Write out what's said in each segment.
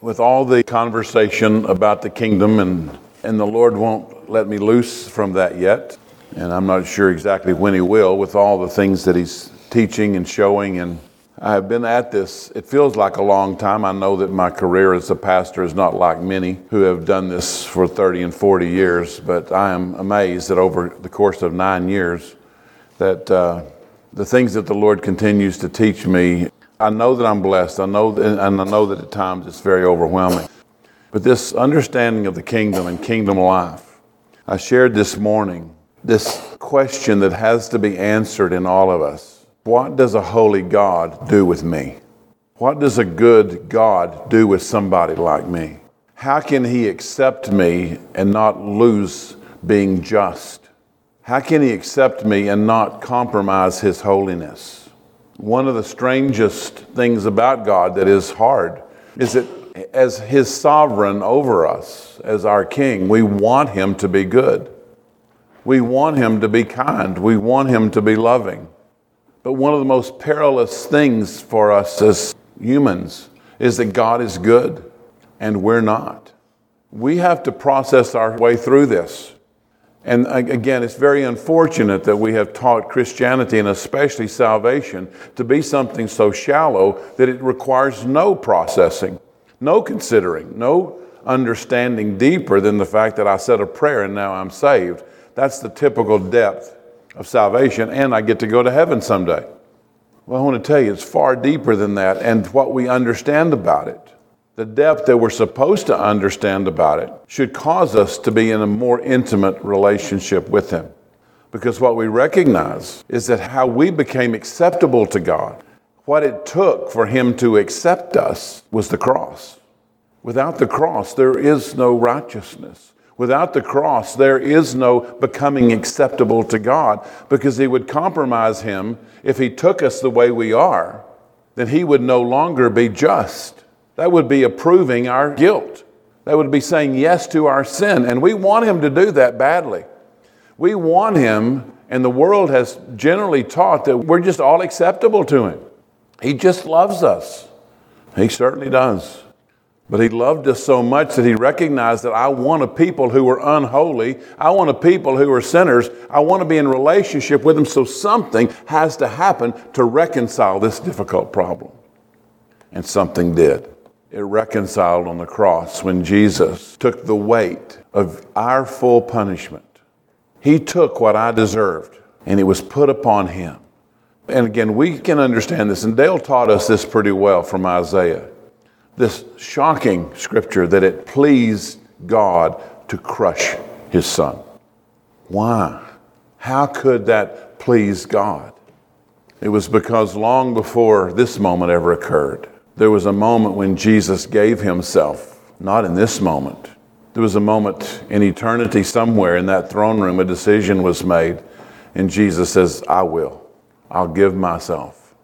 with all the conversation about the kingdom, and, and the Lord won't let me loose from that yet, and I'm not sure exactly when He will, with all the things that He's teaching and showing. And I have been at this, it feels like a long time. I know that my career as a pastor is not like many who have done this for 30 and 40 years, but I am amazed that over the course of nine years, that uh, the things that the Lord continues to teach me I know that I'm blessed. I know, and I know that at times it's very overwhelming. But this understanding of the kingdom and kingdom life, I shared this morning this question that has to be answered in all of us. What does a holy God do with me? What does a good God do with somebody like me? How can he accept me and not lose being just? How can he accept me and not compromise his holiness? One of the strangest things about God that is hard is that as His sovereign over us, as our King, we want Him to be good. We want Him to be kind. We want Him to be loving. But one of the most perilous things for us as humans is that God is good and we're not. We have to process our way through this. And again, it's very unfortunate that we have taught Christianity and especially salvation to be something so shallow that it requires no processing, no considering, no understanding deeper than the fact that I said a prayer and now I'm saved. That's the typical depth of salvation, and I get to go to heaven someday. Well, I want to tell you, it's far deeper than that, and what we understand about it the depth that we're supposed to understand about it should cause us to be in a more intimate relationship with Him. Because what we recognize is that how we became acceptable to God, what it took for Him to accept us was the cross. Without the cross, there is no righteousness. Without the cross, there is no becoming acceptable to God because He would compromise Him if He took us the way we are, then He would no longer be just. That would be approving our guilt. That would be saying yes to our sin. And we want Him to do that badly. We want Him, and the world has generally taught that we're just all acceptable to Him. He just loves us. He certainly does. But he loved us so much that he recognized that I want a people who are unholy. I want a people who are sinners. I want to be in relationship with them. So something has to happen to reconcile this difficult problem. And something did it reconciled on the cross when Jesus took the weight of our full punishment. He took what I deserved and it was put upon him. And again, we can understand this, and Dale taught us this pretty well from Isaiah. This shocking scripture that it pleased God to crush his son. Why? How could that please God? It was because long before this moment ever occurred, there was a moment when Jesus gave himself, not in this moment. There was a moment in eternity somewhere in that throne room, a decision was made, and Jesus says, I will. I'll give myself.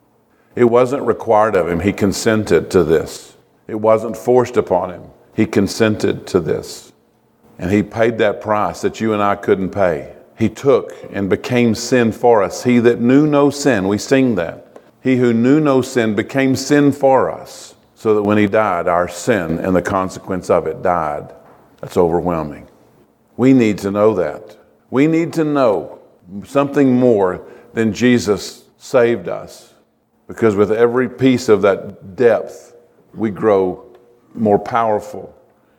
It wasn't required of him. He consented to this. It wasn't forced upon him. He consented to this. And he paid that price that you and I couldn't pay. He took and became sin for us. He that knew no sin, we sing that he who knew no sin became sin for us, so that when he died, our sin and the consequence of it died. That's overwhelming. We need to know that. We need to know something more than Jesus saved us. Because with every piece of that depth, we grow more powerful.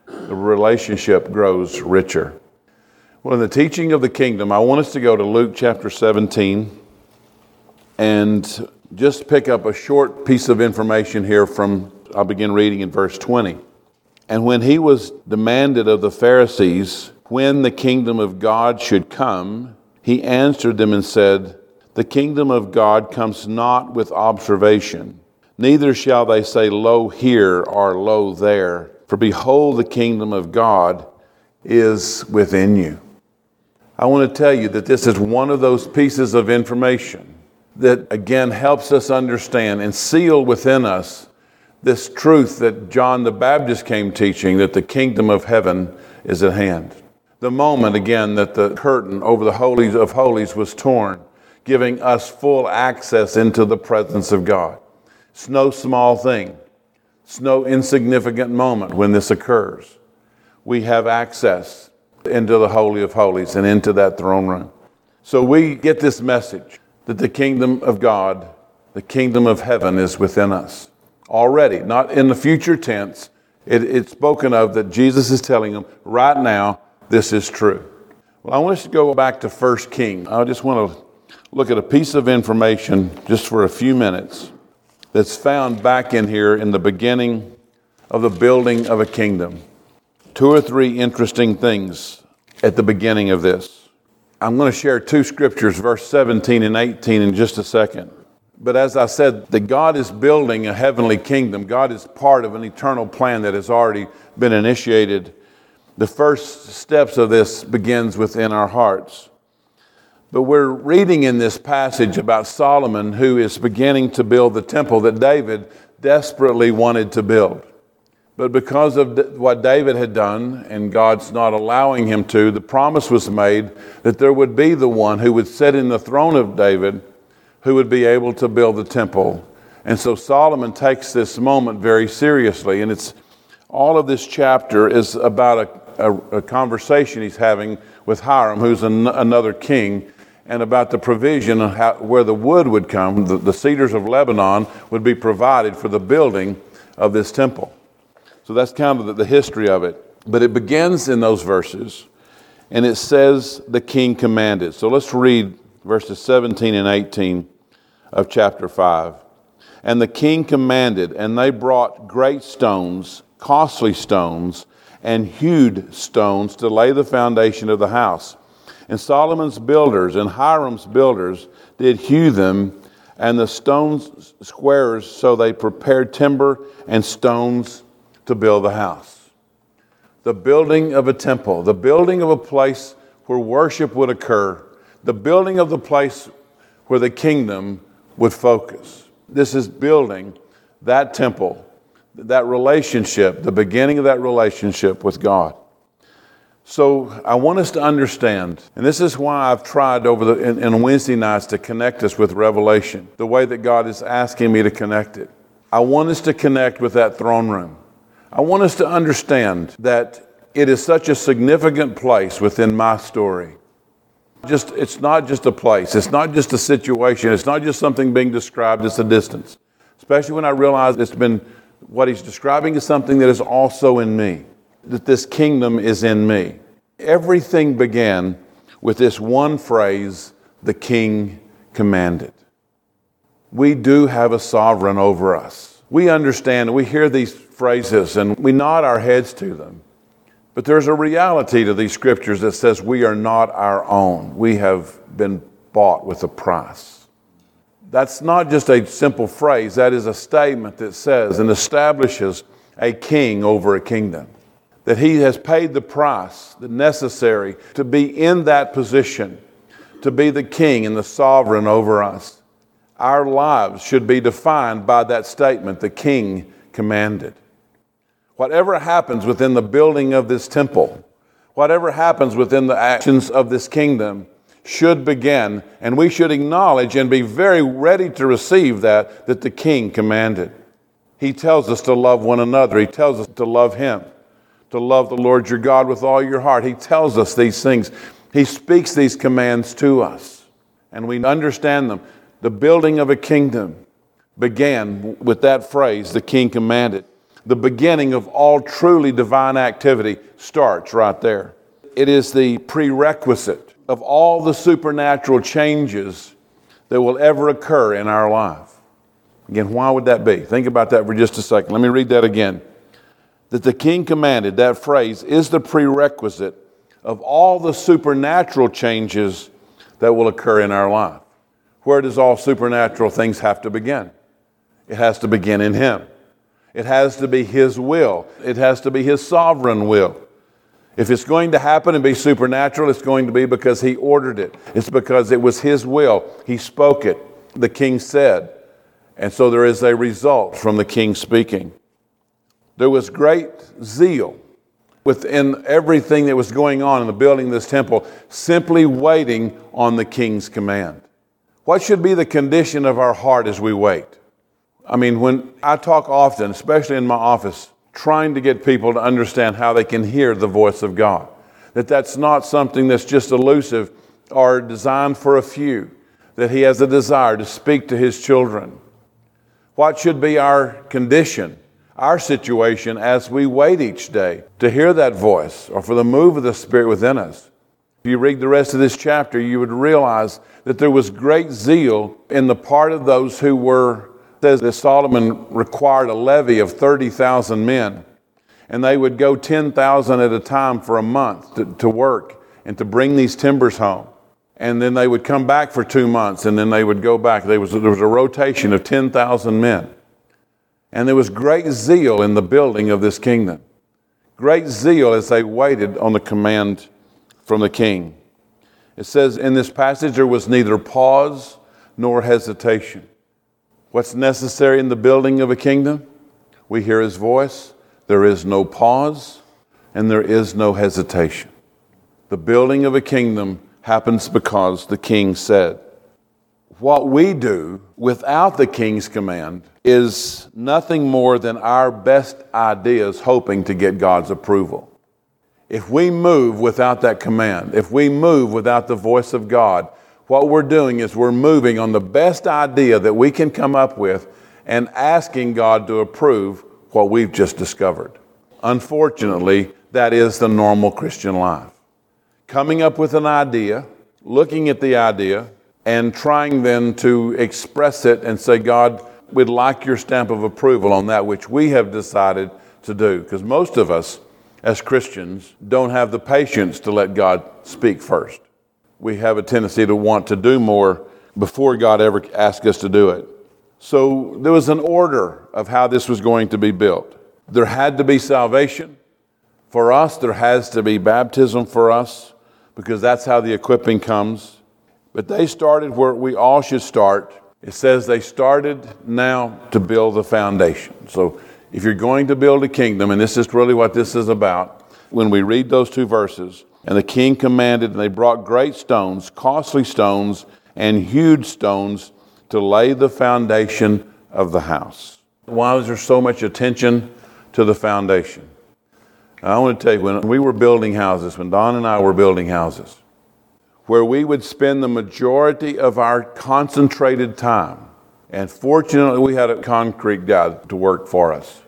The relationship grows richer. Well, in the teaching of the kingdom, I want us to go to Luke chapter 17 and just pick up a short piece of information here from, I'll begin reading in verse 20. And when he was demanded of the Pharisees when the kingdom of God should come, he answered them and said, The kingdom of God comes not with observation, neither shall they say, Lo here or Lo there. For behold, the kingdom of God is within you. I want to tell you that this is one of those pieces of information that again helps us understand and seal within us this truth that John the Baptist came teaching that the kingdom of heaven is at hand. The moment again that the curtain over the holies of holies was torn, giving us full access into the presence of God. It's no small thing. It's no insignificant moment when this occurs. We have access into the Holy of Holies and into that throne room. So we get this message that the kingdom of God, the kingdom of heaven is within us already, not in the future tense. It, it's spoken of that Jesus is telling them right now, this is true. Well, I want us to go back to 1 King. I just want to look at a piece of information just for a few minutes that's found back in here in the beginning of the building of a kingdom. Two or three interesting things at the beginning of this. I'm going to share two scriptures, verse 17 and 18, in just a second. But as I said, that God is building a heavenly kingdom. God is part of an eternal plan that has already been initiated. The first steps of this begins within our hearts. But we're reading in this passage about Solomon who is beginning to build the temple that David desperately wanted to build. But because of what David had done and God's not allowing him to, the promise was made that there would be the one who would sit in the throne of David who would be able to build the temple. And so Solomon takes this moment very seriously. And it's all of this chapter is about a, a, a conversation he's having with Hiram, who's an, another king and about the provision of how, where the wood would come, the, the cedars of Lebanon would be provided for the building of this temple. So that's kind of the, the history of it. But it begins in those verses, and it says the king commanded. So let's read verses 17 and 18 of chapter 5. And the king commanded, and they brought great stones, costly stones, and hewed stones to lay the foundation of the house. And Solomon's builders and Hiram's builders did hew them, and the stones squares, so they prepared timber and stones to build the house. The building of a temple, the building of a place where worship would occur, the building of the place where the kingdom would focus. This is building that temple, that relationship, the beginning of that relationship with God. So I want us to understand, and this is why I've tried over the in, in, Wednesday nights to connect us with Revelation, the way that God is asking me to connect it. I want us to connect with that throne room. I want us to understand that it is such a significant place within my story. Just it's not just a place, it's not just a situation, it's not just something being described as a distance. Especially when I realize it's been what he's describing is something that is also in me that this kingdom is in me. Everything began with this one phrase the king commanded. We do have a sovereign over us. We understand, we hear these phrases and we nod our heads to them. But there's a reality to these scriptures that says we are not our own. We have been bought with a price. That's not just a simple phrase, that is a statement that says and establishes a king over a kingdom that he has paid the price the necessary to be in that position, to be the king and the sovereign over us. Our lives should be defined by that statement the king commanded. Whatever happens within the building of this temple, whatever happens within the actions of this kingdom, should begin, and we should acknowledge and be very ready to receive that, that the king commanded. He tells us to love one another, he tells us to love him to love the Lord your God with all your heart. He tells us these things. He speaks these commands to us, and we understand them. The building of a kingdom began with that phrase, the king commanded. The beginning of all truly divine activity starts right there. It is the prerequisite of all the supernatural changes that will ever occur in our life. Again, why would that be? Think about that for just a second. Let me read that again that the king commanded, that phrase, is the prerequisite of all the supernatural changes that will occur in our life. Where does all supernatural things have to begin? It has to begin in Him. It has to be His will, it has to be His sovereign will. If it's going to happen and be supernatural, it's going to be because He ordered it. It's because it was His will. He spoke it. The king said. And so there is a result from the king speaking. There was great zeal within everything that was going on in the building of this temple, simply waiting on the king's command. What should be the condition of our heart as we wait? I mean, when I talk often, especially in my office, trying to get people to understand how they can hear the voice of God, that that's not something that's just elusive or designed for a few, that He has a desire to speak to His children. What should be our condition, our situation as we wait each day to hear that voice or for the move of the Spirit within us? If you read the rest of this chapter, you would realize that there was great zeal in the part of those who were says that Solomon required a levy of 30,000 men, and they would go 10,000 at a time for a month to, to work and to bring these timbers home. And then they would come back for two months, and then they would go back. There was, there was a rotation of 10,000 men. And there was great zeal in the building of this kingdom. Great zeal as they waited on the command from the king. It says in this passage there was neither pause nor hesitation. What's necessary in the building of a kingdom? We hear his voice. There is no pause and there is no hesitation. The building of a kingdom happens because the king said. What we do without the king's command is nothing more than our best ideas hoping to get God's approval. If we move without that command, if we move without the voice of God, what we're doing is we're moving on the best idea that we can come up with and asking God to approve what we've just discovered. Unfortunately, that is the normal Christian life. Coming up with an idea, looking at the idea, and trying then to express it and say, God, we'd like your stamp of approval on that which we have decided to do. Because most of us, as Christians, don't have the patience to let God speak first we have a tendency to want to do more before God ever asks us to do it. So there was an order of how this was going to be built. There had to be salvation. For us, there has to be baptism for us because that's how the equipping comes. But they started where we all should start. It says they started now to build the foundation. So if you're going to build a kingdom, and this is really what this is about, when we read those two verses, and the king commanded, and they brought great stones, costly stones, and hewed stones to lay the foundation of the house. Why was there so much attention to the foundation? I want to tell you, when we were building houses, when Don and I were building houses, where we would spend the majority of our concentrated time, and fortunately we had a concrete guy to work for us,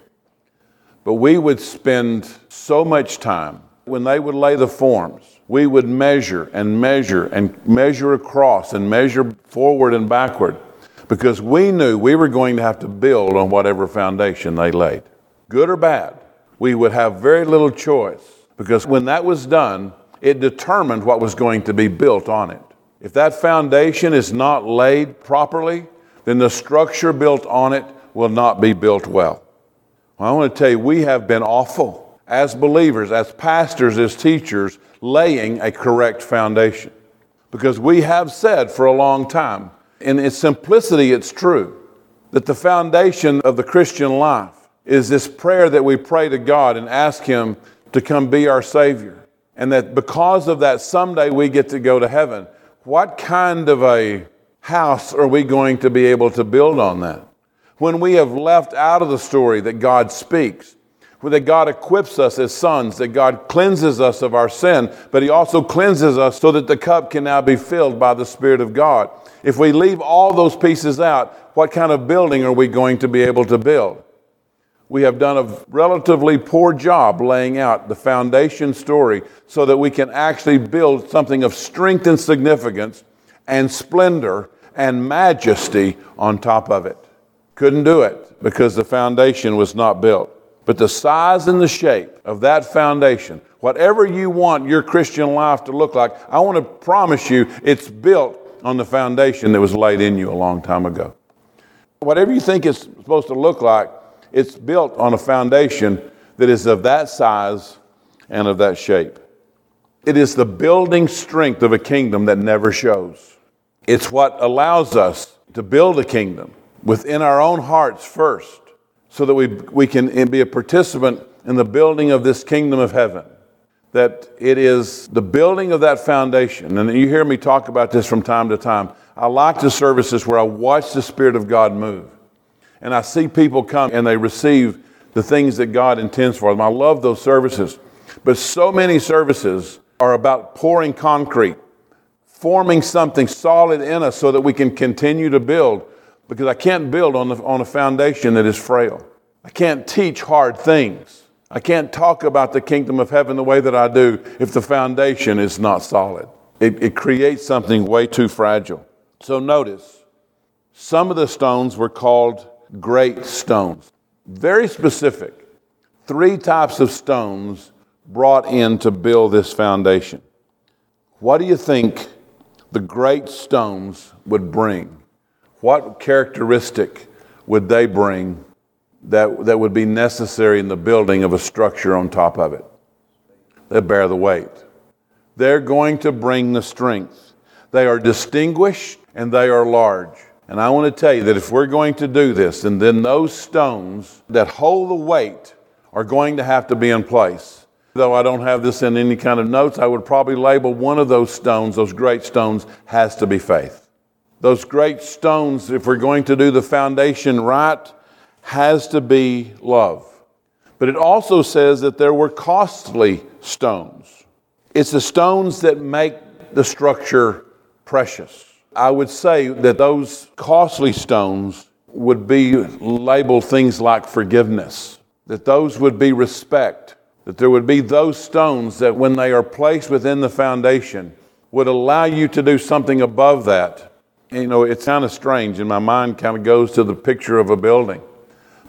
but we would spend so much time when they would lay the forms, we would measure and measure and measure across and measure forward and backward because we knew we were going to have to build on whatever foundation they laid. Good or bad, we would have very little choice because when that was done, it determined what was going to be built on it. If that foundation is not laid properly, then the structure built on it will not be built well. well I want to tell you, we have been awful as believers, as pastors, as teachers, laying a correct foundation. Because we have said for a long time, in its simplicity, it's true, that the foundation of the Christian life is this prayer that we pray to God and ask Him to come be our Savior. And that because of that, someday we get to go to heaven. What kind of a house are we going to be able to build on that? When we have left out of the story that God speaks, that God equips us as sons, that God cleanses us of our sin, but He also cleanses us so that the cup can now be filled by the Spirit of God. If we leave all those pieces out, what kind of building are we going to be able to build? We have done a relatively poor job laying out the foundation story so that we can actually build something of strength and significance and splendor and majesty on top of it. Couldn't do it because the foundation was not built. But the size and the shape of that foundation, whatever you want your Christian life to look like, I want to promise you it's built on the foundation that was laid in you a long time ago. Whatever you think it's supposed to look like, it's built on a foundation that is of that size and of that shape. It is the building strength of a kingdom that never shows. It's what allows us to build a kingdom within our own hearts first so that we, we can be a participant in the building of this kingdom of heaven. That it is the building of that foundation. And you hear me talk about this from time to time. I like the services where I watch the Spirit of God move. and I see people come and they receive the things that God intends for them. I love those services. But so many services are about pouring concrete, forming something solid in us so that we can continue to build. Because I can't build on, the, on a foundation that is frail. I can't teach hard things. I can't talk about the kingdom of heaven the way that I do if the foundation is not solid. It, it creates something way too fragile. So notice, some of the stones were called great stones. Very specific. Three types of stones brought in to build this foundation. What do you think the great stones would bring? What characteristic would they bring that, that would be necessary in the building of a structure on top of it? They bear the weight. They're going to bring the strength. They are distinguished and they are large. And I want to tell you that if we're going to do this, and then those stones that hold the weight are going to have to be in place. Though I don't have this in any kind of notes, I would probably label one of those stones, those great stones, has to be faith. Those great stones, if we're going to do the foundation right, has to be love. But it also says that there were costly stones. It's the stones that make the structure precious. I would say that those costly stones would be labeled things like forgiveness, that those would be respect, that there would be those stones that when they are placed within the foundation would allow you to do something above that. You know, it's kind of strange, and my mind kind of goes to the picture of a building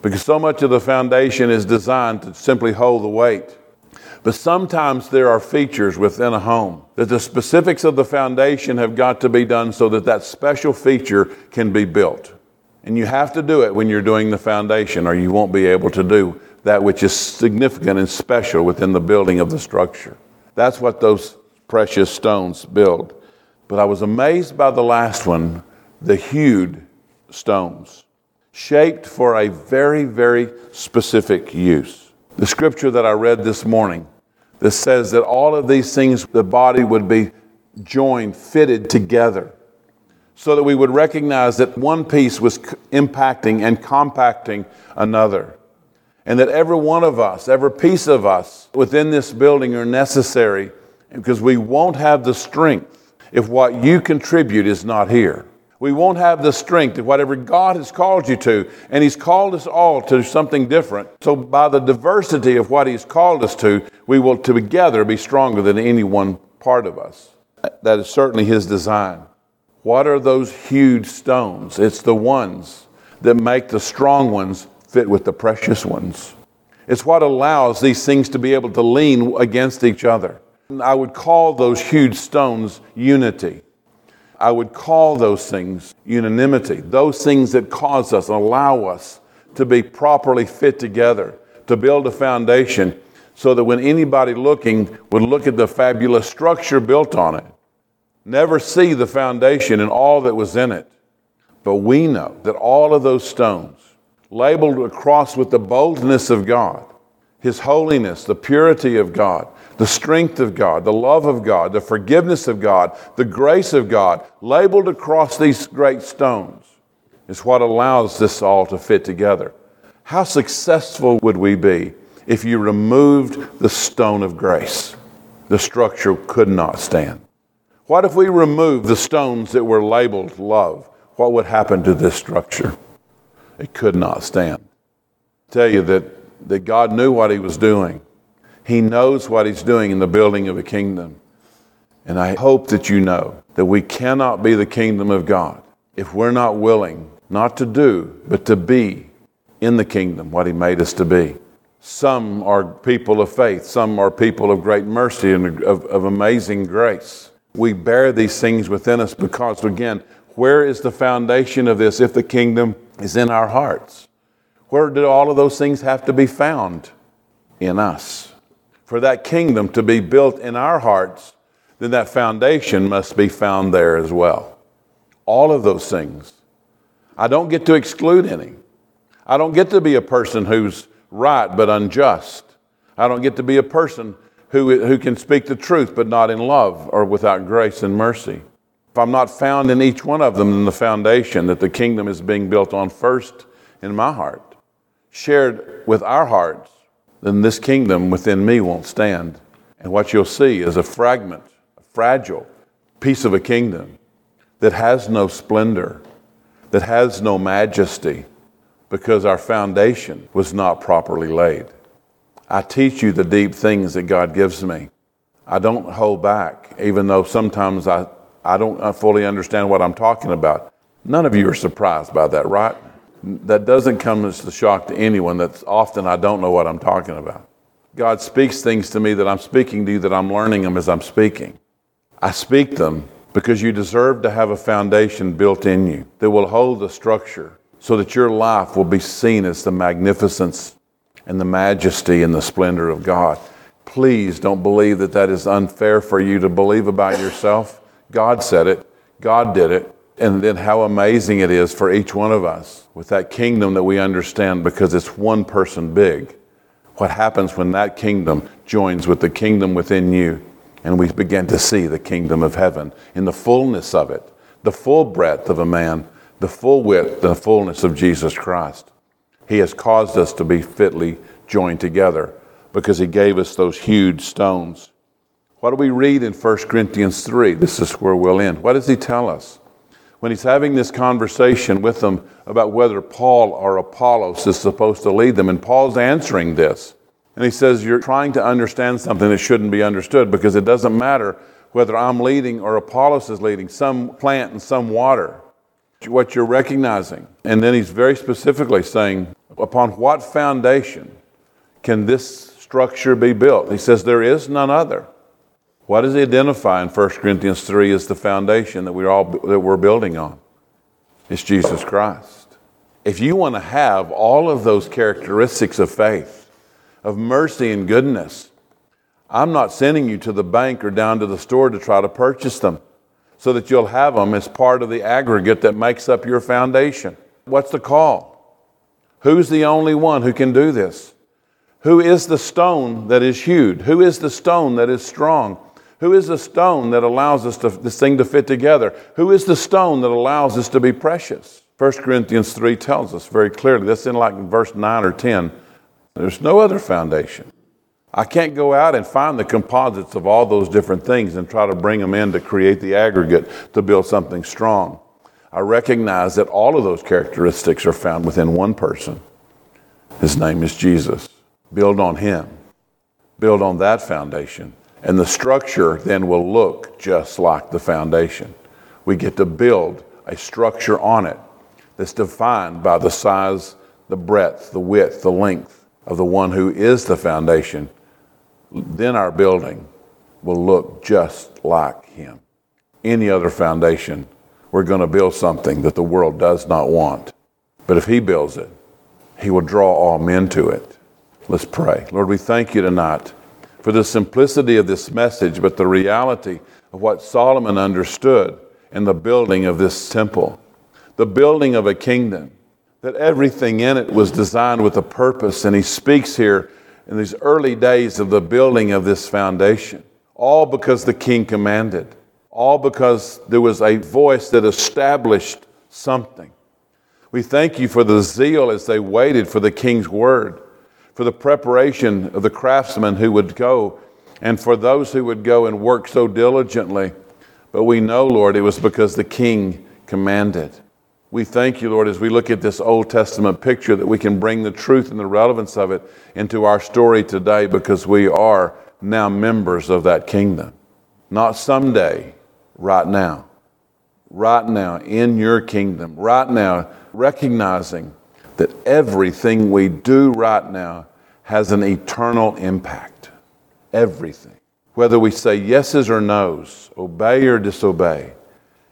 because so much of the foundation is designed to simply hold the weight. But sometimes there are features within a home that the specifics of the foundation have got to be done so that that special feature can be built. And you have to do it when you're doing the foundation, or you won't be able to do that which is significant and special within the building of the structure. That's what those precious stones build. But I was amazed by the last one, the hewed stones, shaped for a very, very specific use the scripture that I read this morning that says that all of these things, the body would be joined, fitted together, so that we would recognize that one piece was impacting and compacting another. And that every one of us, every piece of us within this building are necessary because we won't have the strength if what you contribute is not here we won't have the strength of whatever God has called you to. And He's called us all to something different. So, by the diversity of what He's called us to, we will together be stronger than any one part of us. That is certainly His design. What are those huge stones? It's the ones that make the strong ones fit with the precious ones. It's what allows these things to be able to lean against each other. I would call those huge stones unity. I would call those things unanimity, those things that cause us allow us to be properly fit together, to build a foundation so that when anybody looking would look at the fabulous structure built on it, never see the foundation and all that was in it. But we know that all of those stones, labeled across with the boldness of God, His holiness, the purity of God, the strength of God, the love of God, the forgiveness of God, the grace of God, labeled across these great stones, is what allows this all to fit together. How successful would we be if you removed the stone of grace? The structure could not stand. What if we removed the stones that were labeled love? What would happen to this structure? It could not stand. I tell you that, that God knew what He was doing he knows what He's doing in the building of a kingdom. And I hope that you know that we cannot be the kingdom of God if we're not willing not to do, but to be in the kingdom what He made us to be. Some are people of faith, some are people of great mercy and of, of amazing grace. We bear these things within us because, again, where is the foundation of this if the kingdom is in our hearts? Where do all of those things have to be found? In us for that kingdom to be built in our hearts, then that foundation must be found there as well. All of those things. I don't get to exclude any. I don't get to be a person who's right but unjust. I don't get to be a person who, who can speak the truth but not in love or without grace and mercy. If I'm not found in each one of them, then the foundation that the kingdom is being built on first in my heart, shared with our hearts, then this kingdom within me won't stand. And what you'll see is a fragment, a fragile piece of a kingdom that has no splendor, that has no majesty, because our foundation was not properly laid. I teach you the deep things that God gives me. I don't hold back, even though sometimes I, I don't uh, fully understand what I'm talking about. None of you are surprised by that, right? That doesn't come as a shock to anyone. That's often I don't know what I'm talking about. God speaks things to me that I'm speaking to you, that I'm learning them as I'm speaking. I speak them because you deserve to have a foundation built in you that will hold the structure so that your life will be seen as the magnificence and the majesty and the splendor of God. Please don't believe that that is unfair for you to believe about yourself. God said it, God did it, and then how amazing it is for each one of us with that kingdom that we understand because it's one person big. What happens when that kingdom joins with the kingdom within you and we begin to see the kingdom of heaven in the fullness of it, the full breadth of a man, the full width, the fullness of Jesus Christ. He has caused us to be fitly joined together because He gave us those huge stones. What do we read in 1 Corinthians 3? This is where we'll end. What does He tell us? When He's having this conversation with them about whether Paul or Apollos is supposed to lead them, and Paul's answering this. And he says, You're trying to understand something that shouldn't be understood because it doesn't matter whether I'm leading or Apollos is leading, some plant and some water. What you're recognizing. And then he's very specifically saying, Upon what foundation can this structure be built? He says, There is none other. What does he identify in 1 Corinthians 3 as the foundation that we're all that we're building on? It's Jesus Christ. If you want to have all of those characteristics of faith, of mercy and goodness. I'm not sending you to the bank or down to the store to try to purchase them so that you'll have them as part of the aggregate that makes up your foundation. What's the call? Who's the only one who can do this? Who is the stone that is hewed? Who is the stone that is strong? Who is the stone that allows us to, this thing to fit together? Who is the stone that allows us to be precious? 1 Corinthians 3 tells us very clearly. That's in like verse 9 or 10. There's no other foundation. I can't go out and find the composites of all those different things and try to bring them in to create the aggregate to build something strong. I recognize that all of those characteristics are found within one person. His name is Jesus. Build on him. Build on that foundation. And the structure then will look just like the foundation. We get to build a structure on it that's defined by the size, the breadth, the width, the length of the one who is the foundation, then our building will look just like him. Any other foundation, we're going to build something that the world does not want. But if he builds it, he will draw all men to it. Let's pray. Lord, we thank you tonight for the simplicity of this message, but the reality of what Solomon understood in the building of this temple, the building of a kingdom that everything in it was designed with a purpose. And he speaks here in these early days of the building of this foundation, all because the king commanded, all because there was a voice that established something. We thank you for the zeal as they waited for the king's word, for the preparation of the craftsmen who would go, and for those who would go and work so diligently. But we know, Lord, it was because the king commanded. We thank you, Lord, as we look at this Old Testament picture, that we can bring the truth and the relevance of it into our story today because we are now members of that kingdom. Not someday, right now. Right now, in your kingdom. Right now, recognizing that everything we do right now has an eternal impact. Everything. Whether we say yeses or nos, obey or disobey,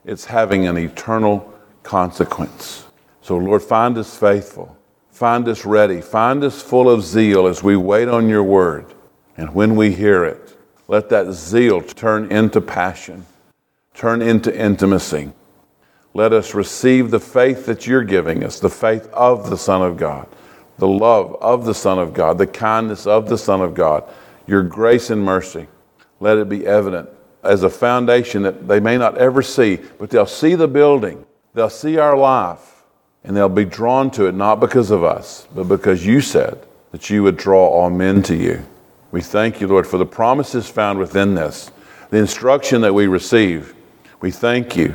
it's having an eternal consequence. So, Lord, find us faithful. Find us ready. Find us full of zeal as we wait on your word. And when we hear it, let that zeal turn into passion, turn into intimacy. Let us receive the faith that you're giving us, the faith of the Son of God, the love of the Son of God, the kindness of the Son of God, your grace and mercy. Let it be evident as a foundation that they may not ever see, but they'll see the building They'll see our life And they'll be drawn to it not because of us, but because you said that you would draw all men to you. We thank you, Lord, for the promises found within this, the instruction that we receive. We thank you